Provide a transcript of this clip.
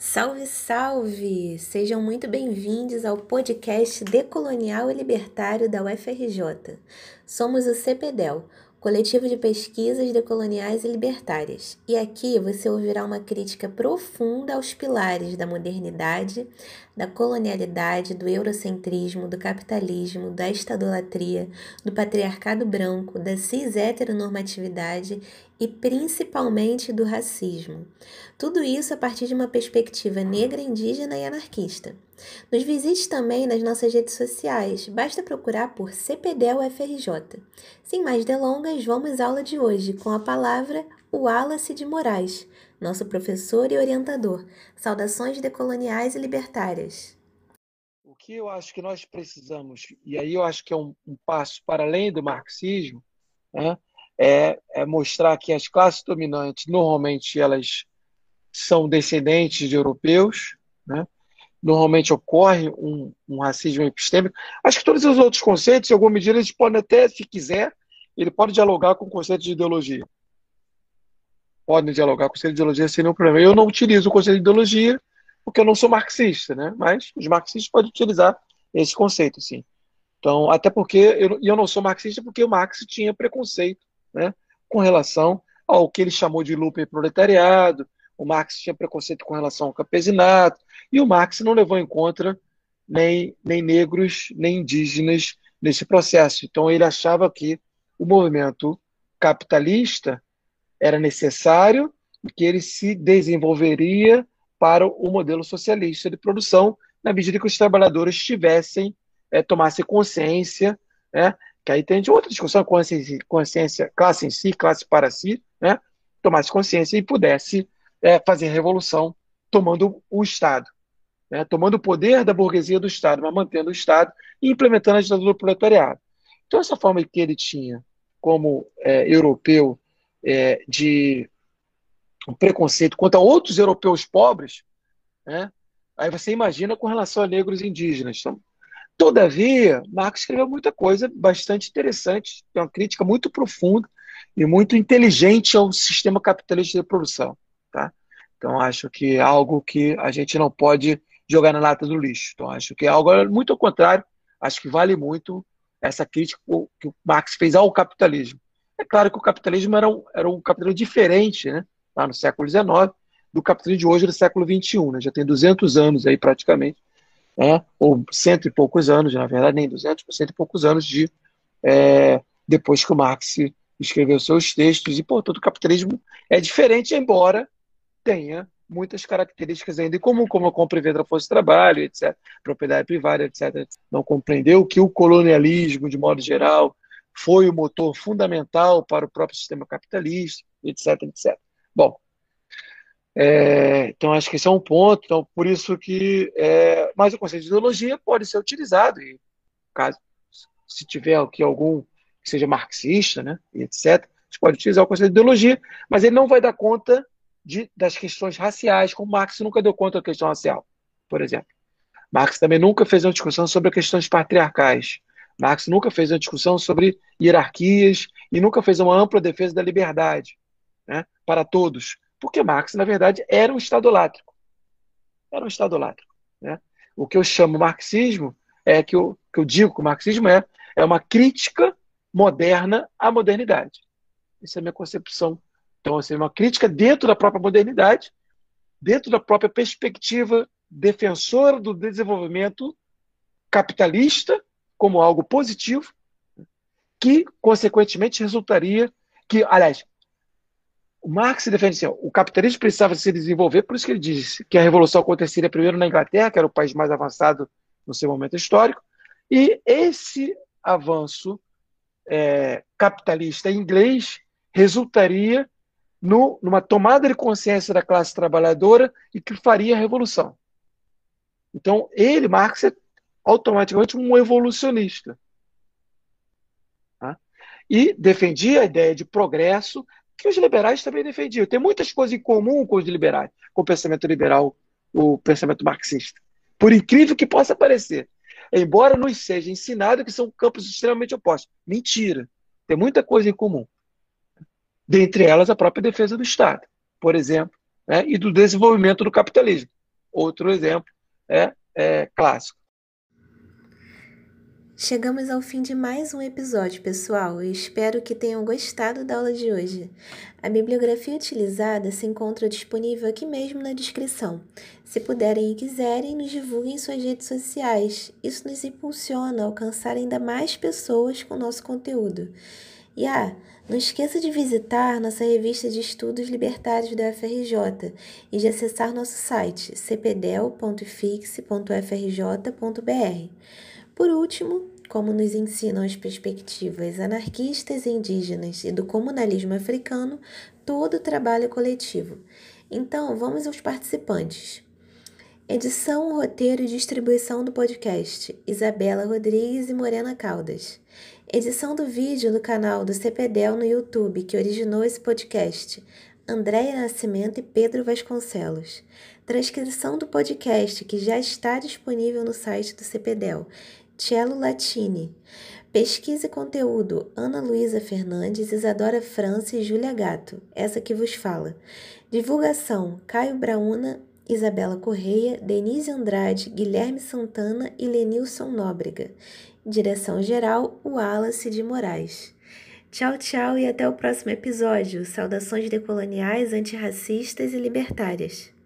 Salve, salve! Sejam muito bem-vindos ao podcast Decolonial e Libertário da UFRJ. Somos o CPDEL, Coletivo de Pesquisas Decoloniais e Libertárias, e aqui você ouvirá uma crítica profunda aos pilares da modernidade, da colonialidade, do eurocentrismo, do capitalismo, da estadolatria, do patriarcado branco, da cis-heteronormatividade e principalmente do racismo. Tudo isso a partir de uma perspectiva negra, indígena e anarquista. Nos visite também nas nossas redes sociais, basta procurar por CPDEL UFRJ. Sem mais delongas, vamos à aula de hoje com a palavra Wallace de Moraes, nosso professor e orientador. Saudações decoloniais e libertárias. O que eu acho que nós precisamos, e aí eu acho que é um, um passo para além do marxismo, né, é, é mostrar que as classes dominantes, normalmente, elas são descendentes de europeus, né? normalmente ocorre um, um, racismo epistêmico. Acho que todos os outros conceitos, em alguma medida, eles podem até, se quiser, ele pode dialogar com o conceito de ideologia. Podem dialogar com o conceito de ideologia sem nenhum problema. Eu não utilizo o conceito de ideologia porque eu não sou marxista, né? mas os marxistas podem utilizar esse conceito, sim. Então, até porque eu, eu não sou marxista porque o Marx tinha preconceito né, com relação ao que ele chamou de lupa e proletariado, o Marx tinha preconceito com relação ao campesinato, e o Marx não levou em conta nem, nem negros, nem indígenas nesse processo. Então, ele achava que o movimento capitalista era necessário e que ele se desenvolveria para o modelo socialista de produção, na medida que os trabalhadores tivessem, é, tomassem consciência, né, que aí tem de outra discussão, consciência, consciência, classe em si, classe para si, né, tomasse consciência e pudesse é, fazer revolução tomando o Estado, né, tomando o poder da burguesia do Estado, mas mantendo o Estado e implementando a ditadura do proletariado. Então, essa forma que ele tinha como é, europeu é, de preconceito contra outros europeus pobres, né, aí você imagina com relação a negros e indígenas. Então, todavia, Marx escreveu muita coisa bastante interessante, tem uma crítica muito profunda e muito inteligente ao sistema capitalista de produção. Tá? Então, acho que é algo que a gente não pode jogar na lata do lixo. Então, acho que é algo muito ao contrário, acho que vale muito essa crítica que o Marx fez ao capitalismo. É claro que o capitalismo era um, era um capitalismo diferente, né, lá no século XIX, do capitalismo de hoje, do século XXI. Né, já tem 200 anos aí, praticamente, né, ou cento e poucos anos, na verdade, nem 200, cento e poucos anos de é, depois que o Marx escreveu seus textos, e, portanto, o capitalismo é diferente, embora tenha muitas características ainda em comum, como a compra e venda força de trabalho, etc., propriedade privada, etc. Não compreendeu que o colonialismo, de modo geral, foi o motor fundamental para o próprio sistema capitalista, etc., etc. Bom, é, então acho que esse é um ponto, então por isso que, é, mas o conceito de ideologia pode ser utilizado, e caso, se tiver aqui algum que seja marxista, né, etc., você pode utilizar o conceito de ideologia, mas ele não vai dar conta de, das questões raciais, como Marx nunca deu conta da questão racial, por exemplo. Marx também nunca fez uma discussão sobre questões patriarcais. Marx nunca fez uma discussão sobre hierarquias e nunca fez uma ampla defesa da liberdade né, para todos. Porque Marx, na verdade, era um Estado látrico. Era um Estado látrico. Né? O que eu chamo marxismo é que eu, que eu digo que o marxismo é, é uma crítica moderna à modernidade. Essa é a minha concepção então, assim, uma crítica dentro da própria modernidade, dentro da própria perspectiva defensora do desenvolvimento capitalista como algo positivo, que, consequentemente, resultaria que, aliás, o Marx defende assim, o capitalismo precisava se desenvolver, por isso que ele diz que a revolução aconteceria primeiro na Inglaterra, que era o país mais avançado no seu momento histórico, e esse avanço é, capitalista inglês resultaria no, numa tomada de consciência da classe trabalhadora e que faria a revolução. Então, ele, Marx, é automaticamente um evolucionista. Tá? E defendia a ideia de progresso que os liberais também defendiam. Tem muitas coisas em comum com os liberais, com o pensamento liberal, o pensamento marxista. Por incrível que possa parecer. Embora nos seja ensinado que são campos extremamente opostos. Mentira. Tem muita coisa em comum dentre elas a própria defesa do Estado, por exemplo, né, e do desenvolvimento do capitalismo. outro exemplo é, é clássico. Chegamos ao fim de mais um episódio, pessoal, e espero que tenham gostado da aula de hoje. A bibliografia utilizada se encontra disponível aqui mesmo na descrição. Se puderem e quiserem, nos divulguem em suas redes sociais. Isso nos impulsiona a alcançar ainda mais pessoas com nosso conteúdo. E ah, não esqueça de visitar nossa revista de estudos libertários da UFRJ e de acessar nosso site cpdel.fix.frj.br. Por último, como nos ensinam as perspectivas anarquistas e indígenas e do comunalismo africano, todo trabalho coletivo. Então, vamos aos participantes. Edição, roteiro e distribuição do podcast: Isabela Rodrigues e Morena Caldas. Edição do vídeo do canal do CPDEL no YouTube, que originou esse podcast: Andréia Nascimento e Pedro Vasconcelos. Transcrição do podcast, que já está disponível no site do CPDEL Cello Latini. Pesquisa e conteúdo: Ana Luísa Fernandes, Isadora França e Júlia Gato, essa que vos fala. Divulgação: Caio Brauna, Isabela Correia, Denise Andrade, Guilherme Santana e Lenilson Nóbrega. Direção-geral: Wallace de Moraes. Tchau, tchau e até o próximo episódio. Saudações decoloniais, antirracistas e libertárias.